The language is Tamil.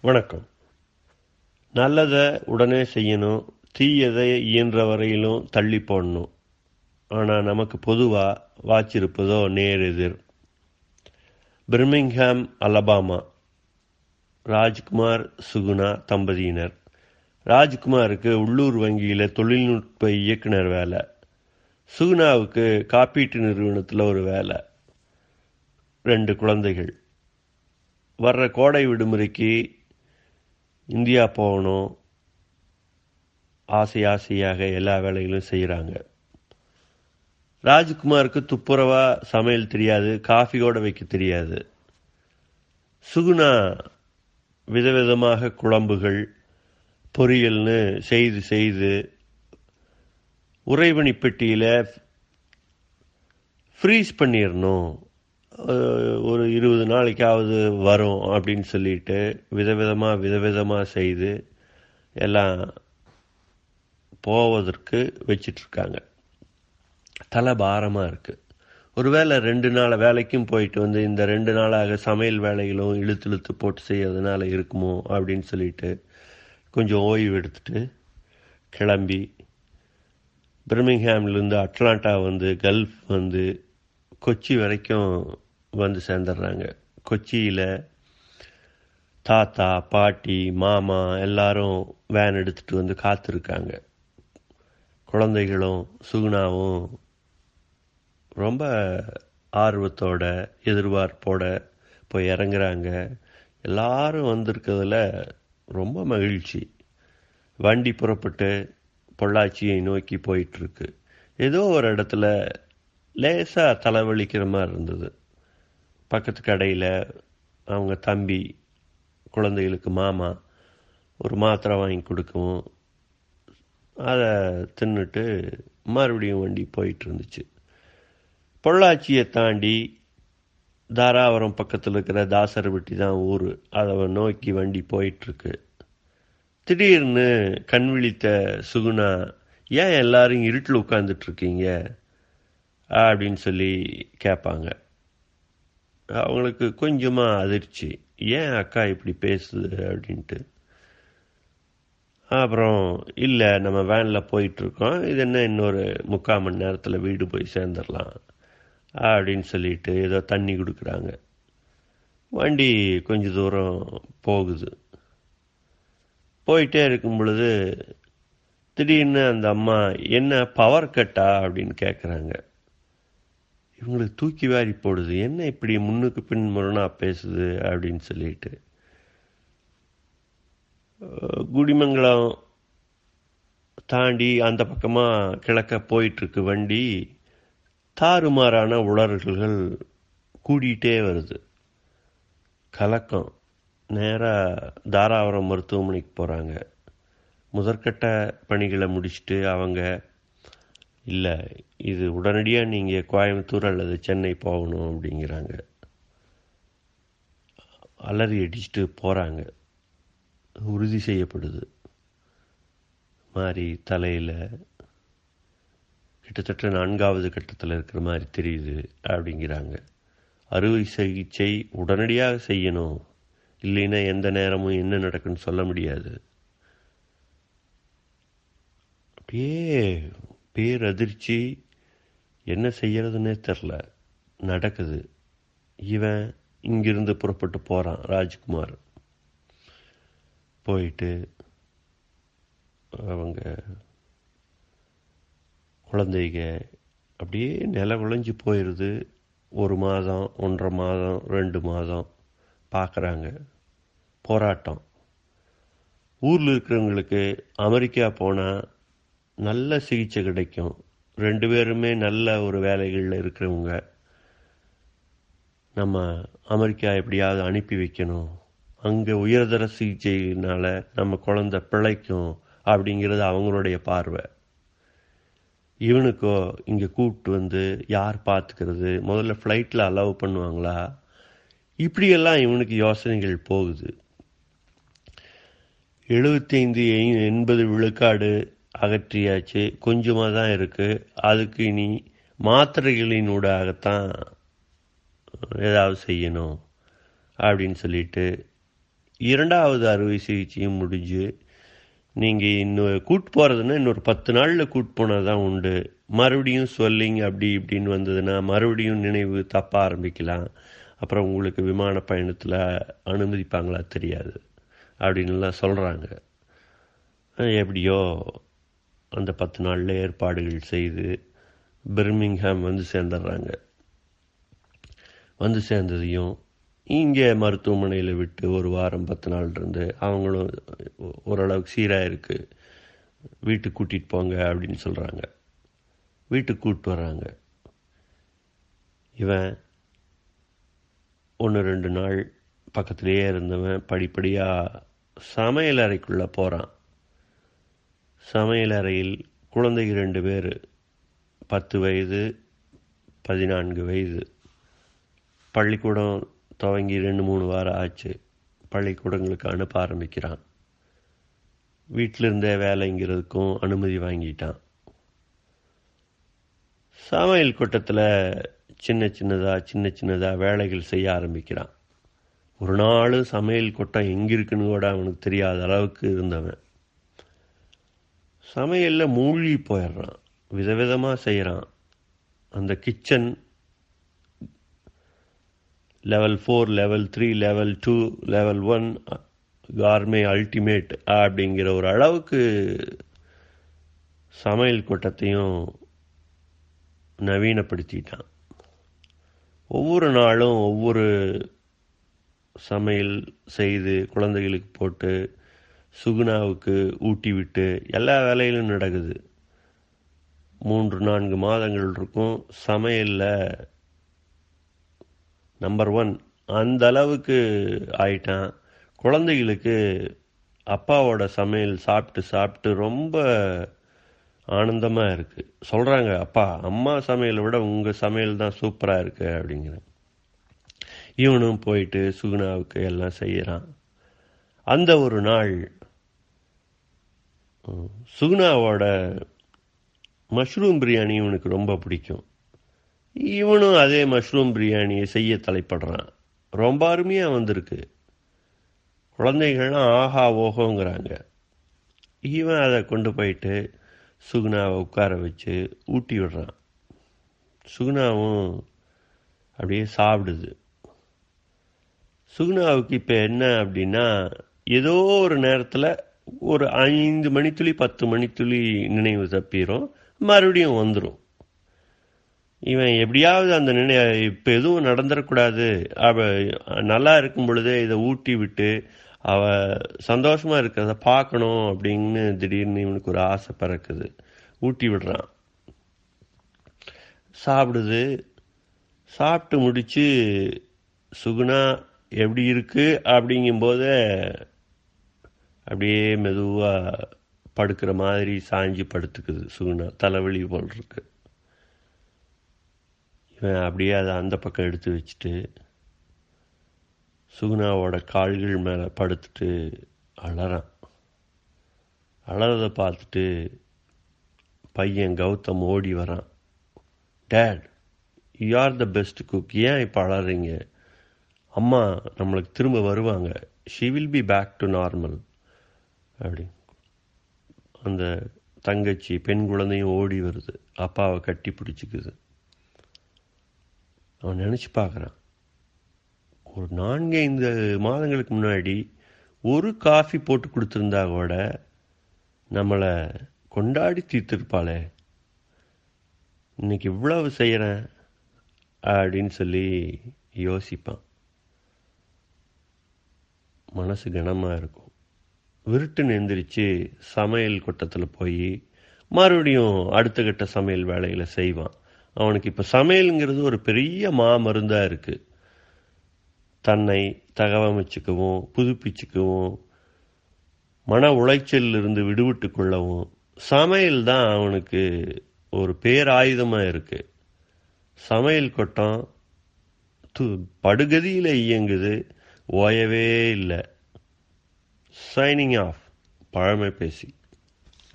வணக்கம். நல்லதை உடனே செய்யணும் தீயதை இயன்ற வரையிலும் தள்ளி போடணும். ஆனால் நமக்கு பொதுவாக வாச்சிருப்பதோ நேர் எதிர். பிர்மிங்ஹாம் அலபாமா ராஜ்குமார் சுகுணா தம்பதியினர். ராஜ்குமாருக்கு உள்ளூர் வங்கியில் தொழில்நுட்ப இயக்குனர் வேலை. சுகுணாவுக்கு காப்பீட்டு நிறுவனத்தில் ஒரு வேலை. ரெண்டு குழந்தைகள். வர்ற கோடை விடுமுறைக்கு இந்தியா போகணும். ஆசை ஆசையாக எல்லா வேலைகளும் செய்கிறாங்க ராஜ்குமாருக்கு துப்புரவா சமையல் தெரியாது காஃபி கூட வைக்க தெரியாது. சுகுணா விதவிதமாக குழம்புகள் பொரியல்னு செய்து செய்து உறைவனி பெட்டியில் ஃப்ரீஸ் பண்ணிடணும் ஒரு இருபது நாளைக்காவது வரும் அப்படின்னு சொல்லிட்டு விதவிதமாக விதவிதமாக செய்து எல்லாம் போவதற்கு வச்சிட்ருக்காங்க. தலை பாரமாக இருக்குது ஒருவேளை ரெண்டு நாள் வேலைக்கும் போயிட்டு வந்து இந்த ரெண்டு நாளாக சமையல் வேலைகளும் இழுத்து இழுத்து போட்டு செய்யறதுனால இருக்குமோ அப்படின்னு சொல்லிட்டு கொஞ்சம் ஓய்வு எடுத்துட்டு கிளம்பி பிர்மிங்ஹாம்லேருந்து அட்லாண்டா வந்து கல்ஃப் வந்து கொச்சி வரைக்கும் வந்து சேர்ந்துடுறாங்க. கொச்சியில் தாத்தா பாட்டி மாமா எல்லாரும் வேன் எடுத்துகிட்டு வந்து காத்திருக்காங்க. குழந்தைகளும் சுகுணாவும் ரொம்ப ஆர்வத்தோட எதிர்பார்ப்போட போய் இறங்குறாங்க. எல்லாரும் வந்திருக்கிறதுல ரொம்ப மகிழ்ச்சி. வண்டி புறப்பட்டு பொள்ளாச்சியை நோக்கி போயிட்டுருக்கு ஏதோ ஒரு இடத்துல லேசாக தலைவலிக்கிற மாதிரி இருந்தது. பக்கத்து கடையில் அவங்க தம்பி குழந்தைகளுக்கு மாமா ஒரு மாத்திரை வாங்கி கொடுக்கவும் அதை தின்னுட்டு மறுபடியும் வண்டி போயிட்டு இருந்துச்சு பொள்ளாச்சியை தாண்டி தாராபுரம் பக்கத்தில் இருக்கிற தாசரப்பட்டி தான் ஊர். அதை நோக்கி வண்டி போயிட்டுருக்கு. திடீர்னு கண் விழித்த சுகுணா ஏன் எல்லாரும் இருட்டில் உட்காந்துட்டு இருக்கீங்க? அப்படின்னு சொல்லி கேட்பாங்க அவங்களுக்கு கொஞ்சமாக அதிர்ச்சி. ஏன் அக்கா இப்படி பேசுது அப்படின்ட்டு. அப்புறம் இல்லை நம்ம வேனில் போயிட்டுருக்கோம். இது என்ன இன்னொரு முக்கால் மணி நேரத்தில் வீடு போய் சேர்ந்துடலாம் அப்படின்னு சொல்லிட்டு ஏதோ தண்ணி கொடுக்குறாங்க. வண்டி கொஞ்ச தூரம் போகுது. போயிட்டே இருக்கும் பொழுது திடீர்னு அந்த அம்மா என்ன பவர் கட்டா அப்படின்னு கேட்குறாங்க இவங்களுக்கு தூக்கி வாரி போடுது. என்ன இப்படி முன்னுக்கு பின் முரணா பேசுது அப்படின்னு சொல்லிட்டு. குடிமங்கலம் தாண்டி அந்த பக்கமாக கிழக்க போயிட்டுருக்கு வண்டி. தாறுமாறான உளறல்கள் கூடிட்டே வருது. கலக்கம். நேராக தாராபுரம் மருத்துவமனைக்கு போகிறாங்க முதற்கட்ட பணிகளை முடிச்சுட்டு அவங்க இல்லை இது உடனடியாக நீங்கள் கோயம்புத்தூர் அல்லது சென்னை போகணும் அப்படிங்கிறாங்க. அலறி அடிச்சுட்டு போகிறாங்க உறுதி செய்யப்படுது. மாதிரி தலையில் கிட்டத்தட்ட நான்காவது கட்டத்தில் இருக்கிற மாதிரி தெரியுது அப்படிங்கிறாங்க. அறுவை சிகிச்சை உடனடியாக செய்யணும். இல்லைன்னா எந்த நேரமும் என்ன நடக்குன்னு சொல்ல முடியாது. அப்படியே பேரதிர்ச்சி என்ன செய்யறதுன்னே தெரில. நடக்குது. இவன் இங்கிருந்து புறப்பட்டு போகிறான் ராஜ்குமார். போயிட்டு அவங்க குழந்தைங்க அப்படியே நில குழஞ்சி போயிடுது ஒரு மாதம் ஒன்றரை மாதம் ரெண்டு மாதம் பார்க்குறாங்க போராட்டம். ஊரில் இருக்கிறவங்களுக்கு அமெரிக்கா போனால் நல்ல சிகிச்சை கிடைக்கும். ரெண்டு பேருமே நல்ல ஒரு வேலைகளில் இருக்கிறவங்க. நம்ம அமெரிக்கா எப்படியாவது அனுப்பி வைக்கணும். அங்கே உயர்தர சிகிச்சையினால் நம்ம குழந்த பிழைக்கும் அப்படிங்கிறது அவங்களுடைய பார்வை. இவனுக்கோ இங்கே கூப்பிட்டு வந்து யார் பார்த்துக்கிறது? முதல்ல ஃப்ளைட்டில் அலோவ் பண்ணுவாங்களா? இப்படியெல்லாம் இவனுக்கு யோசனைகள் போகுது. எழுபத்தைந்து எண்பது விழுக்காடு அகற்றியாச்சு. கொஞ்சமாக தான் இருக்குது அதுக்கு இனி மாத்திரைகளின் ஊடாகத்தான் ஏதாவது செய்யணும் அப்படின்னு சொல்லிட்டு இரண்டாவது அறுவை சிகிச்சையும் முடிஞ்சு நீங்கள் இன்னும் கூட்டு போகிறதுன்னா இன்னொரு பத்து நாளில் கூட்டு போனால் தான் உண்டு. மறுபடியும் சொல்லிங் அப்படி இப்படின்னு வந்ததுன்னா மறுபடியும் நினைவு தப்ப ஆரம்பிக்கலாம். அப்புறம் உங்களுக்கு விமான பயணத்தில் அனுமதிப்பாங்களா தெரியாது. அப்படின்லாம் சொல்கிறாங்க எப்படியோ அந்த பத்து நாளில் ஏற்பாடுகள் செய்து பிர்மிங்ஹாம் வந்து சேர்ந்துடுறாங்க. வந்து சேர்ந்ததையும் இங்கே மருத்துவமனையில் விட்டு ஒரு வாரம் பத்து நாள் இருந்து அவங்களும் ஓரளவுக்கு சீராக இருக்குது வீட்டுக்கு கூட்டிகிட்டு போங்க அப்படின்னு சொல்கிறாங்க வீட்டுக்கு கூப்பிட்டு வர்றாங்க. இவன் ஒன்று ரெண்டு நாள் பக்கத்துலேயே இருந்தவன் படிப்படியாக சமையல் அறைக்குள்ளே போகிறான் சமையல் அறையில் குழந்தைகள் ரெண்டு பேர் பத்து வயது பதினான்கு வயது. பள்ளிக்கூடம் துவங்கி ரெண்டு மூணு வாரம் ஆச்சு. பள்ளிக்கூடங்களுக்கு அனுப்ப ஆரம்பிக்கிறான். வீட்டில் இருந்தே வேலைங்கிறதுக்கும் அனுமதி வாங்கிட்டான். சமையல் கூட்டத்தில் சின்ன சின்னதாக சின்ன சின்னதாக வேலைகள் செய்ய ஆரம்பிக்கிறான். ஒரு நாள் சமையல் கொட்டம் எங்கே இருக்குன்னு கூட அவனுக்கு தெரியாத அளவுக்கு இருந்தவன். சமையலில் மூழ்கி போயிடுறான். விதவிதமாக செய்கிறான் அந்த kitchen level four level three level two level one gourmet ultimate அப்படிங்கிற ஒரு அளவுக்கு சமையல் கூட்டத்தையும் நவீனப்படுத்திட்டான். ஒவ்வொரு நாளும் ஒவ்வொரு சமையல் செய்து குழந்தைகளுக்கு போட்டு சுகுணாவுக்கு ஊட்டி விட்டு எல்லா வேலையிலும் நடக்குது. மூன்று நான்கு மாதங்கள் இருக்கும். சமையலில் நம்பர் ஒன் அந்த அளவுக்கு ஆயிட்டான். குழந்தைகளுக்கு அப்பாவோட சமையல் சாப்பிட்டு சாப்பிட்டு ரொம்ப ஆனந்தமாக இருக்குது சொல்கிறாங்க அப்பா அம்மா சமையலை விட உங்கள் சமையல் தான் சூப்பராக இருக்குது அப்படிங்கிற இவனும் போயிட்டு சுகுணாவுக்கு எல்லாம் செய்கிறான் அந்த ஒரு நாள் சுகுணாவோட மஷ்ரூம் பிரியாணி இவனுக்கு ரொம்ப பிடிக்கும். இவனும் அதே மஷ்ரூம் பிரியாணியை செய்ய தலைப்படுறான். ரொம்ப அருமையாக வந்திருக்கு. குழந்தைகள்லாம் ஆஹா ஓஹோங்கிறாங்க. இவன் அதை கொண்டு போயிட்டு சுகுணாவை உட்கார வச்சு ஊட்டி விடுறான். சுகுணாவும் அப்படியே சாப்பிடுது. சுகுணாவுக்கு இப்போ என்ன அப்படின்னா ஏதோ ஒரு நேரத்தில் ஒரு ஐந்து மணித்துளி பத்து மணித்துளி நினைவு தப்பிடும் மறுபடியும் வந்துடும் இவன் எப்படியாவது அந்த நினை இப்போ எதுவும் நடந்துடக்கூடாது அவ நல்லா இருக்கும் பொழுதே இதை ஊட்டி விட்டு அவ சந்தோஷமா இருக்கிறத பார்க்கணும் அப்படின்னு திடீர்னு இவனுக்கு ஒரு ஆசை பிறக்குது. ஊட்டி விடுறான். சாப்பிடுது. சாப்பிட்டு முடிச்சு சுகுணா எப்படி இருக்கு? அப்படிங்கும்போது அப்படியே மெதுவாக படுக்கிற மாதிரி சாஞ்சி படுத்துக்குது சுகுணா. தலைவலி போல் இருக்கு. இவன் அப்படியே அதை அந்த பக்கம் எடுத்து வச்சுட்டு சுகுணாவோட கால்கள் மேலே படுத்துட்டு அலறான். அலறதை பார்த்துட்டு பையன் கௌதம் ஓடி வரான். Dad you are the best cook ஏன் இப்போ அழறீங்க அம்மா நம்மளுக்கு திரும்ப வருவாங்க. She will be back to normal அப்படி. அந்த தங்கச்சி பெண் குழந்தையும் ஓடி வருது. அப்பாவை கட்டி பிடிச்சிக்குது. அவன் நினச்சி பார்க்குறான். ஒரு நான்கு ஐந்து மாதங்களுக்கு முன்னாடி ஒரு காஃபி போட்டு கொடுத்துருந்தா கூட நம்மளை கொண்டாடி தீர்த்திருப்பாளே. இன்னைக்கு இவ்வளவு செய்கிறேன் அப்படின்னு சொல்லி யோசிப்பான். மனசு கனமாக இருக்கும். விருட்டு நேந்திரிச்சு சமையல் கூட்டத்தில் போய் மறுபடியும் அடுத்த கட்ட சமையல் வேலையில் செய்வான். அவனுக்கு இப்போ சமையலுங்கிறது ஒரு பெரிய மா மருந்தாக இருக்குது தன்னை தகவமைச்சுக்கவும் புதுப்பிச்சுக்கவும் மன உளைச்சலிருந்து விடுவிட்டு கொள்ளவும் சமையல் தான் அவனுக்கு ஒரு பேராயுதமாக இருக்குது சமையல் கொட்டம் து படுகதியில் இயங்குது ஓயவே இல்லை. signing off. Parma